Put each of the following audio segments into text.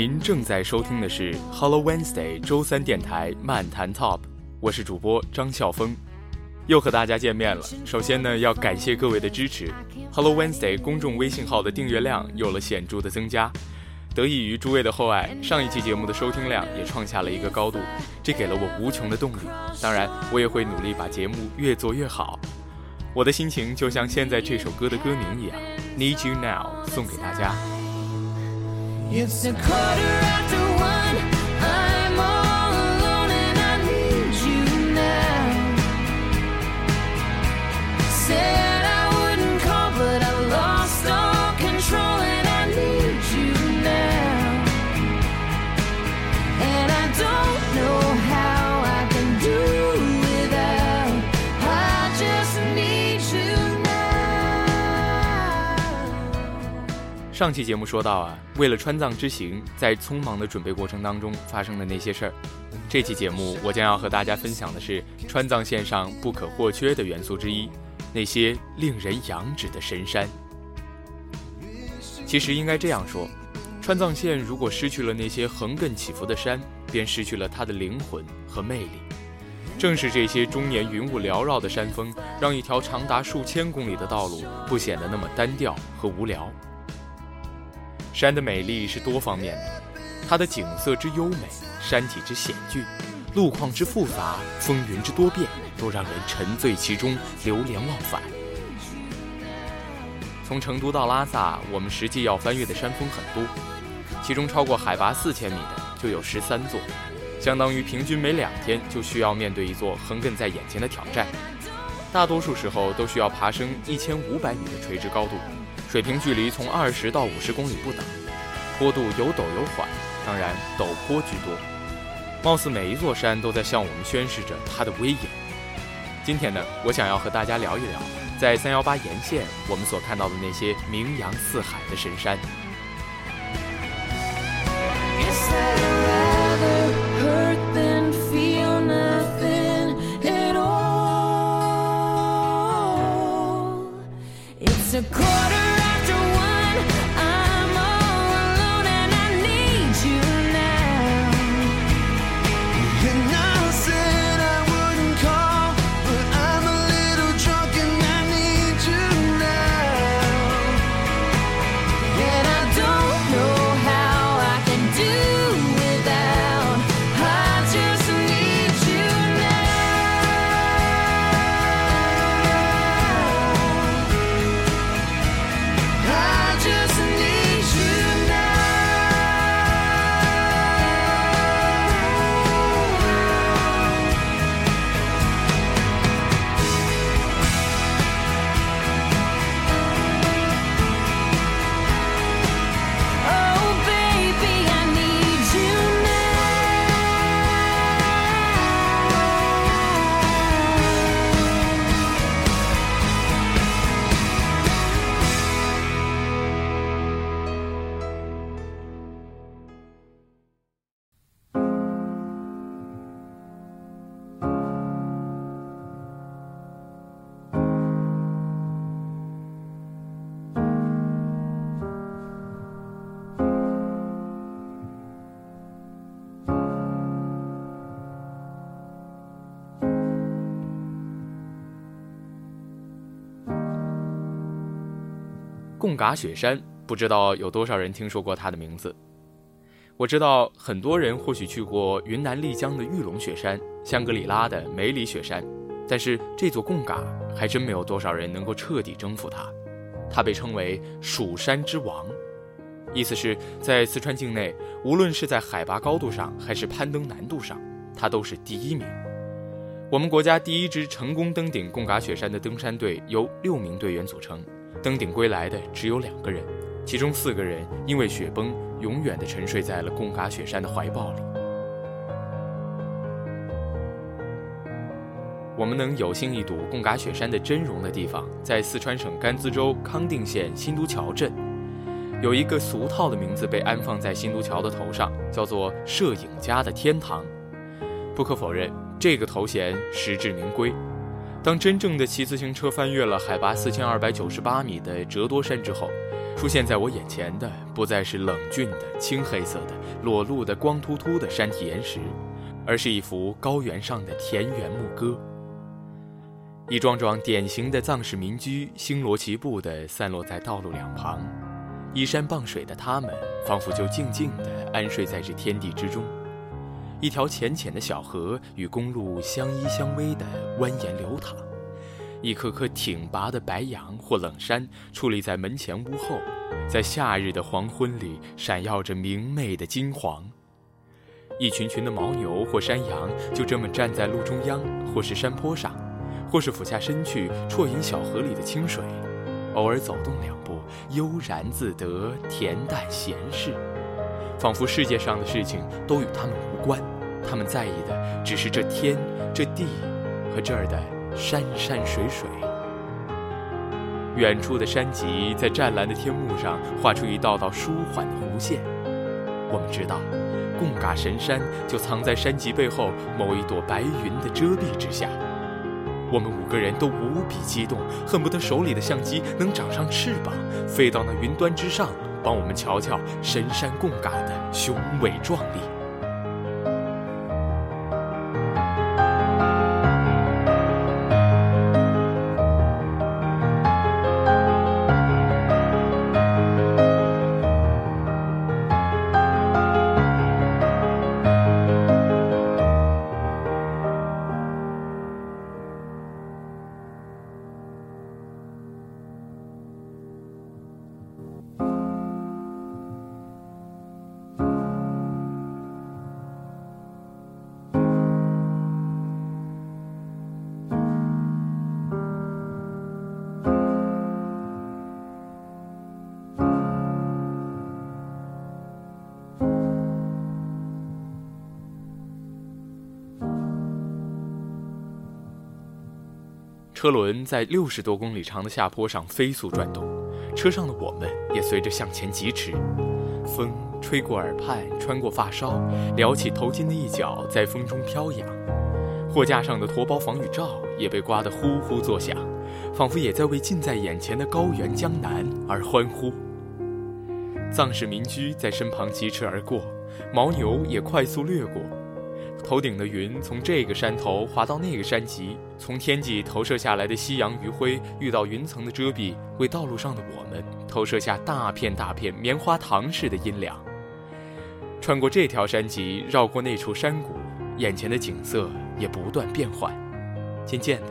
您正在收听的是 Hello Wednesday 周三电台漫谈 Top，我是主播张笑峰，又和大家见面了。首先呢，要感谢各位的支持，Hello Wednesday 公众微信号的订阅量有了显著的增加，得益于诸位的厚爱，上一期节目的收听量也创下了一个高度，这给了我无穷的动力。当然，我也会努力把节目越做越好。我的心情就像现在这首歌的歌名一样，Need You Now，送给大家。It's a quarter 上期节目说到啊，为了川藏之行，在匆忙的准备过程当中发生的那些事儿。这期节目我将要和大家分享的是川藏线上不可或缺的元素之一，那些令人仰止的神山。其实应该这样说，川藏线如果失去了那些横亘起伏的山，便失去了它的灵魂和魅力。正是这些终年云雾缭绕的山峰，让一条长达数千公里的道路不显得那么单调和无聊。山的美丽是多方面的，它的景色之优美，山体之险峻，路况之复杂，风云之多变，都让人沉醉其中，流连忘返。从成都到拉萨，我们实际要翻越的山峰很多，其中超过海拔四千米的就有十三座，相当于平均每两天就需要面对一座横亘在眼前的挑战。大多数时候都需要爬升一千五百米的垂直高度，水平距离从二十到五十公里不等，坡度有陡有缓，当然陡坡居多。貌似每一座山都在向我们宣示着它的威严。今天呢，我想要和大家聊一聊，在三幺八沿线我们所看到的那些名扬四海的神山。A quarter one. 贡嘎雪山，不知道有多少人听说过它的名字。我知道很多人或许去过云南丽江的玉龙雪山、香格里拉的梅里雪山，但是这座贡嘎还真没有多少人能够彻底征服它。它被称为“蜀山之王”，意思是，在四川境内，无论是在海拔高度上还是攀登难度上，它都是第一名。我们国家第一支成功登顶贡嘎雪山的登山队由六名队员组成，登顶归来的只有两个人，其中四个人因为雪崩永远地沉睡在了贡嘎雪山的怀抱里。我们能有幸一睹贡嘎雪山的真容的地方，在四川省甘孜州康定县新都桥镇，有一个俗套的名字被安放在新都桥的头上，叫做“摄影家的天堂”。不可否认，这个头衔实至名归。当真正的骑自行车翻越了海拔四千二百九十八米的折多山之后，出现在我眼前的不再是冷峻的青黑色的裸露的光秃秃的山体岩石，而是一幅高原上的田园牧歌。一幢幢典型的藏式民居星罗棋布地散落在道路两旁，依山傍水的他们仿佛就静静地安睡在这天地之中。一条浅浅的小河与公路相依相偎地蜿蜒流淌，一棵棵挺拔的白杨或冷杉矗立在门前屋后，在夏日的黄昏里闪耀着明媚的金黄。一群群的牦牛或山羊就这么站在路中央，或是山坡上，或是俯下身去啜饮小河里的清水，偶尔走动两步，悠然自得，恬淡闲适。仿佛世界上的事情都与他们无关，他们在意的只是这天、这地和这儿的山山水水。远处的山脊在湛蓝的天幕上画出一道道舒缓的弧线。我们知道，贡嘎神山就藏在山脊背后某一朵白云的遮蔽之下。我们五个人都无比激动，恨不得手里的相机能长上翅膀，飞到那云端之上。帮我们瞧瞧神山贡嘎的雄伟壮丽。车轮在六十多公里长的下坡上飞速转动，车上的我们也随着向前疾驰。风吹过耳畔，穿过发梢，撩起头巾的一角在风中飘扬。货架上的驼包防雨罩也被刮得呼呼作响，仿佛也在为近在眼前的高原江南而欢呼。藏式民居在身旁疾驰而过，牦牛也快速掠过。头顶的云从这个山头滑到那个山脊，从天际投射下来的夕阳余晖遇到云层的遮蔽，为道路上的我们投射下大片大片棉花糖似的阴凉。穿过这条山脊，绕过那处山谷，眼前的景色也不断变换。渐渐的，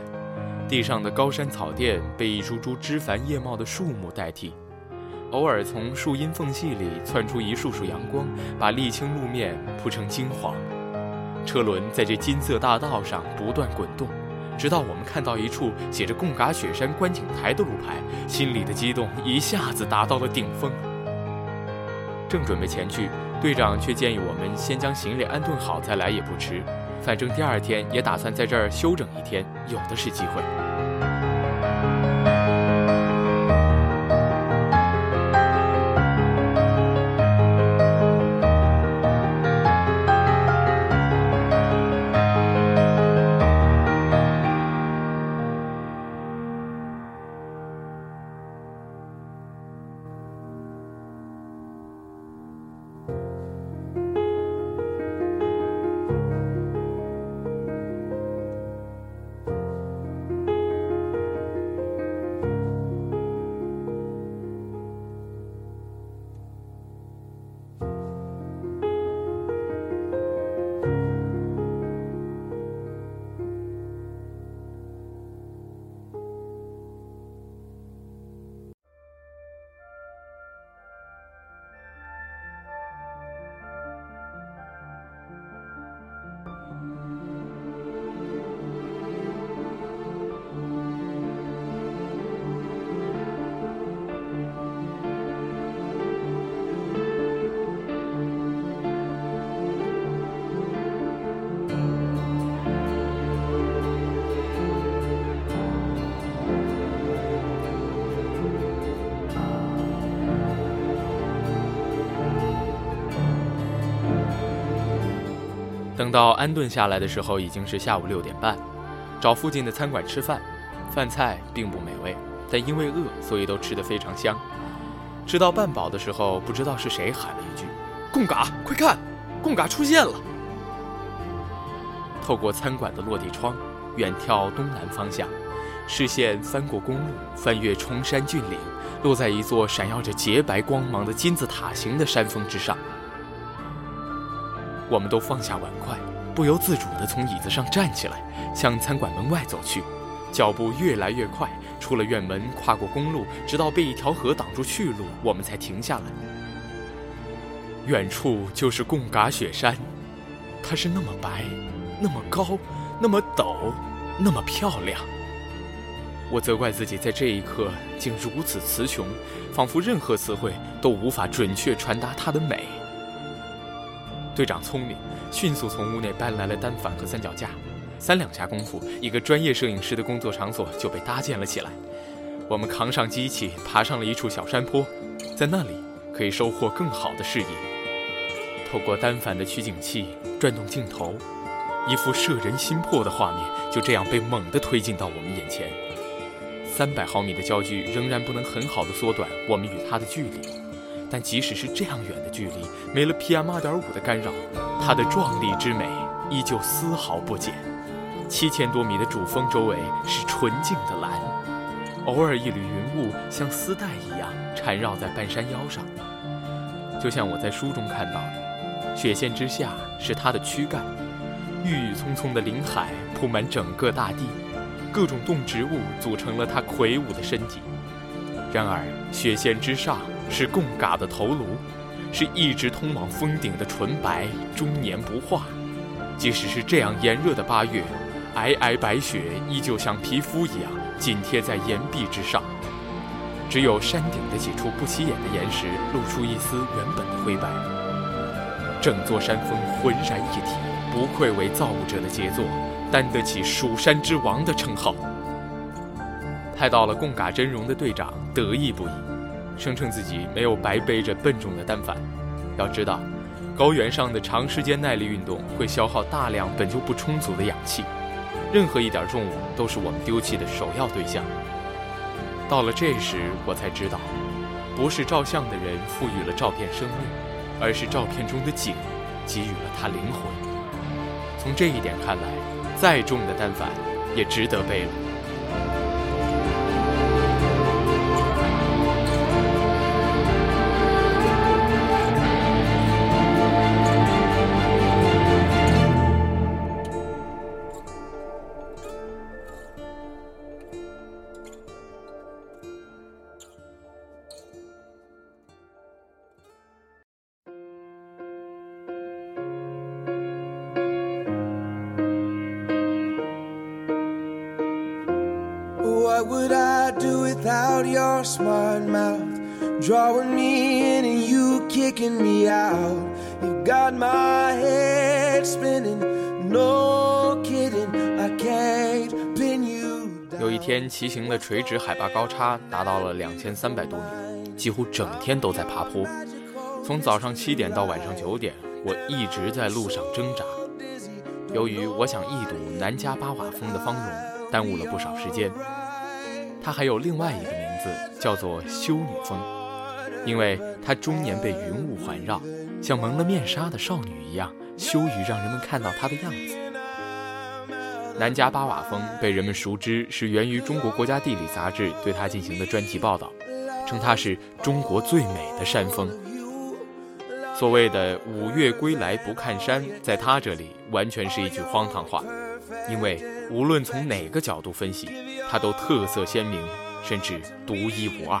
地上的高山草甸被一株株枝繁叶茂的树木代替，偶尔从树荫缝隙里窜出一束束阳光，把沥青路面铺成金黄。车轮在这金色大道上不断滚动，直到我们看到一处写着“贡嘎雪山观景台”的路牌，心里的激动一下子达到了顶峰。正准备前去，队长却建议我们先将行李安顿好再来也不迟，反正第二天也打算在这儿休整一天，有的是机会。等到安顿下来的时候，已经是下午六点半。找附近的餐馆吃饭，饭菜并不美味，但因为饿，所以都吃得非常香。吃到半饱的时候，不知道是谁喊了一句：“贡嘎，快看，贡嘎出现了！”透过餐馆的落地窗，远眺东南方向，视线翻过公路，翻越崇山峻岭，落在一座闪耀着洁白光芒的金字塔形的山峰之上。我们都放下碗筷，不由自主地从椅子上站起来，向餐馆门外走去，脚步越来越快。出了院门，跨过公路，直到被一条河挡住去路，我们才停下来。远处就是贡嘎雪山，它是那么白，那么高，那么陡，那么漂亮。我责怪自己在这一刻竟如此词穷，仿佛任何词汇都无法准确传达它的美。队长聪明，迅速从屋内搬来了单反和三脚架。三两下功夫，一个专业摄影师的工作场所就被搭建了起来。我们扛上机器，爬上了一处小山坡，在那里可以收获更好的视野。透过单反的取景器转动镜头，一幅摄人心魄的画面就这样被猛地推进到我们眼前。三百毫米的焦距仍然不能很好的缩短我们与它的距离，但即使是这样远的距离，没了 PM 二点五的干扰，它的壮丽之美依旧丝毫不减。七千多米的主峰周围是纯净的蓝，偶尔一缕云雾像丝带一样缠绕在半山腰上，就像我在书中看到的，雪线之下是它的躯干，郁郁葱葱的林海铺满整个大地，各种动植物组成了它魁梧的身体。然而，雪线之上是贡嘎的头颅，是一直通往峰顶的纯白，终年不化。即使是这样炎热的八月。皑皑白雪依旧像皮肤一样紧贴在岩壁之上，只有山顶的几处不起眼的岩石露出一丝原本的灰白。整座山峰浑然一体，不愧为造物者的杰作，担得起“蜀山之王”的称号。拍到了贡嘎真容的队长得意不已，声称自己没有白背着笨重的单反。要知道，高原上的长时间耐力运动会消耗大量本就不充足的氧气。任何一点重物都是我们丢弃的首要对象。到了这时，我才知道，不是照相的人赋予了照片生命，而是照片中的景给予了它灵魂。从这一点看来，再重的单反也值得背了。Do without your smart mouth? Drawing me in and you kicking me out. You got my head spinning. No kidding, I can't pin you 有一天，骑行的垂直海拔高差达到了两千三百多米，几乎整天都在爬坡。从早上七点到晚上九点，我一直在路上挣扎。由于我想一睹南迦巴瓦峰的芳容，耽误了不少时间。它还有另外一个名字，叫做修女峰，因为它终年被云雾环绕，像蒙了面纱的少女一样，羞于让人们看到她的样子。南迦巴瓦峰被人们熟知是源于中国国家地理杂志对它进行的专题报道，称它是中国最美的山峰。所谓的“五岳归来不看山”，在他这里完全是一句荒唐话，因为无论从哪个角度分析，它都特色鲜明，甚至独一无二。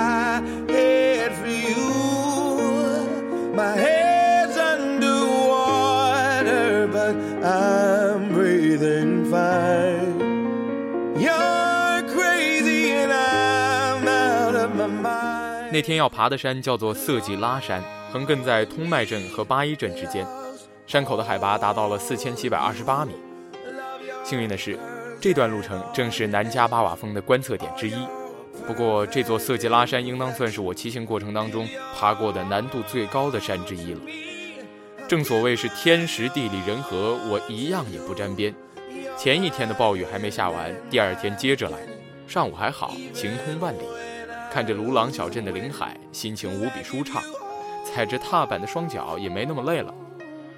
那天要爬的山叫做色季拉山，横亘在通麦镇和八一镇之间，山口的海拔达到了四千七百二十八米。幸运的是，这段路程正是南迦巴瓦峰的观测点之一。不过，这座色季拉山应当算是我骑行过程当中爬过的难度最高的山之一了。正所谓是天时地利人和，我一样也不沾边。前一天的暴雨还没下完，第二天接着来。上午还好，晴空万里，看着鲁朗小镇的林海，心情无比舒畅。踩着踏板的双脚也没那么累了。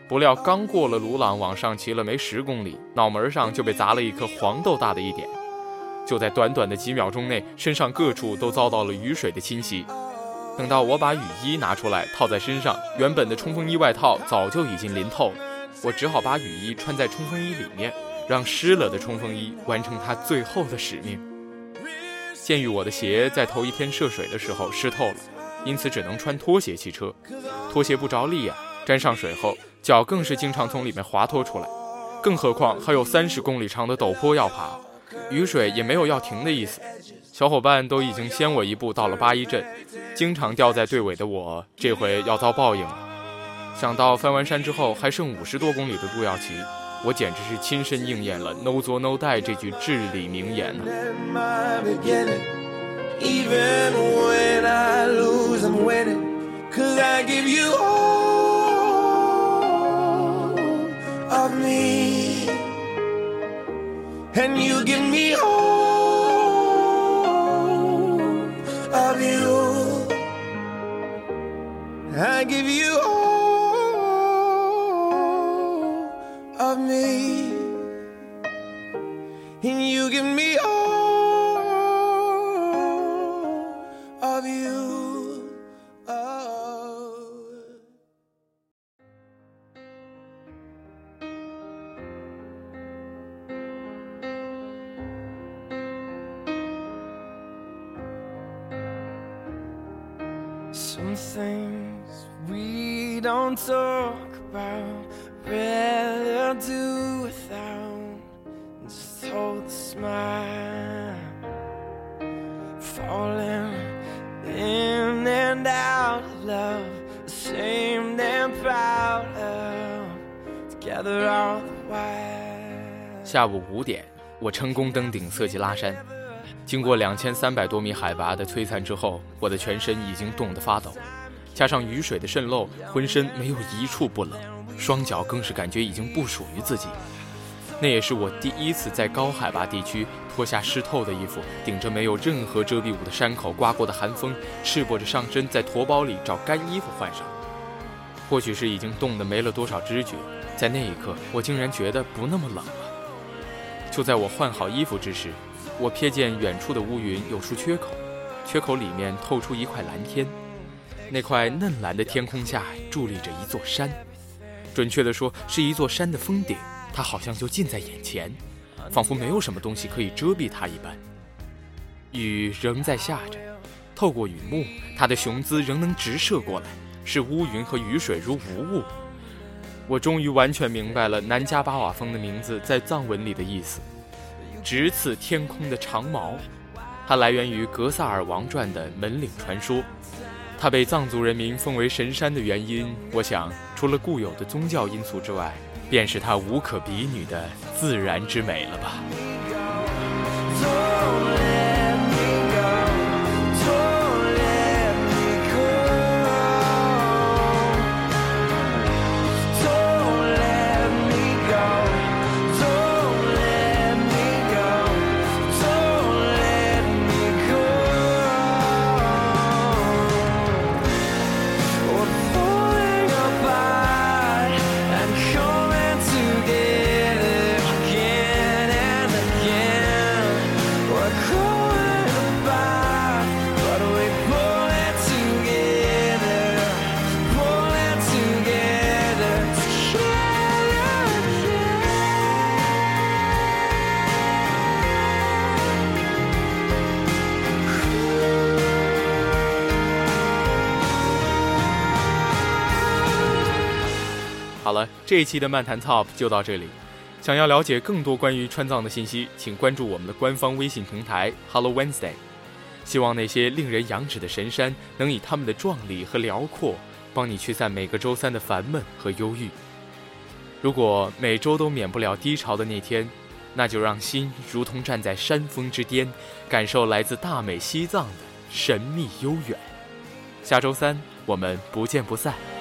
不料刚过了鲁朗，往上骑了没十公里，脑门上就被砸了一颗黄豆大的一点。就在短短的几秒钟内，身上各处都遭到了雨水的侵袭。等到我把雨衣拿出来套在身上，原本的冲锋衣外套早就已经淋透了。我只好把雨衣穿在冲锋衣里面，让湿了的冲锋衣完成它最后的使命。鉴于我的鞋在头一天涉水的时候湿透了，因此只能穿拖鞋骑车。拖鞋不着力呀、沾上水后，脚更是经常从里面滑脱出来。更何况还有三十公里长的陡坡要爬，雨水也没有要停的意思。小伙伴都已经先我一步到了八一镇，经常掉在队尾的我，这回要遭报应了。想到翻完山之后还剩五十多公里的路要骑，我简直是亲身应验了 “no 作 no die” 这句至理名言呢、at Some things we don't talk about, rather do without. Just hold the smile, falling in and out of love, ashamed and proud of. Together all the while. 下午五点，我成功登顶色季拉山。经过两千三百多米海拔的摧残之后，我的全身已经冻得发抖，加上雨水的渗漏，浑身没有一处不冷，双脚更是感觉已经不属于自己。那也是我第一次在高海拔地区脱下湿透的衣服，顶着没有任何遮蔽物的山口刮过的寒风，赤膊着上身在驮包里找干衣服换上。或许是已经冻得没了多少知觉，在那一刻，我竟然觉得不那么冷了。就在我换好衣服之时，我瞥见远处的乌云有处缺口，缺口里面透出一块蓝天。那块嫩蓝的天空下伫立着一座山，准确地说是一座山的峰顶，它好像就近在眼前，仿佛没有什么东西可以遮蔽它一般。雨仍在下着，透过雨幕，它的雄姿仍能直射过来，使乌云和雨水如无物。我终于完全明白了南迦巴瓦峰的名字在藏文里的意思。直刺天空的长矛，它来源于《格萨尔王传》的门岭传说。它被藏族人民奉为神山的原因，我想除了固有的宗教因素之外，便是它无可比拟的自然之美了吧。这一期的漫谈 Top 就到这里。想要了解更多关于川藏的信息，请关注我们的官方微信平台 Hello Wednesday。希望那些令人仰止的神山能以他们的壮丽和辽阔，帮你驱散每个周三的烦闷和忧郁。如果每周都免不了低潮的那天，那就让心如同站在山峰之巅，感受来自大美西藏的神秘悠远。下周三我们不见不散。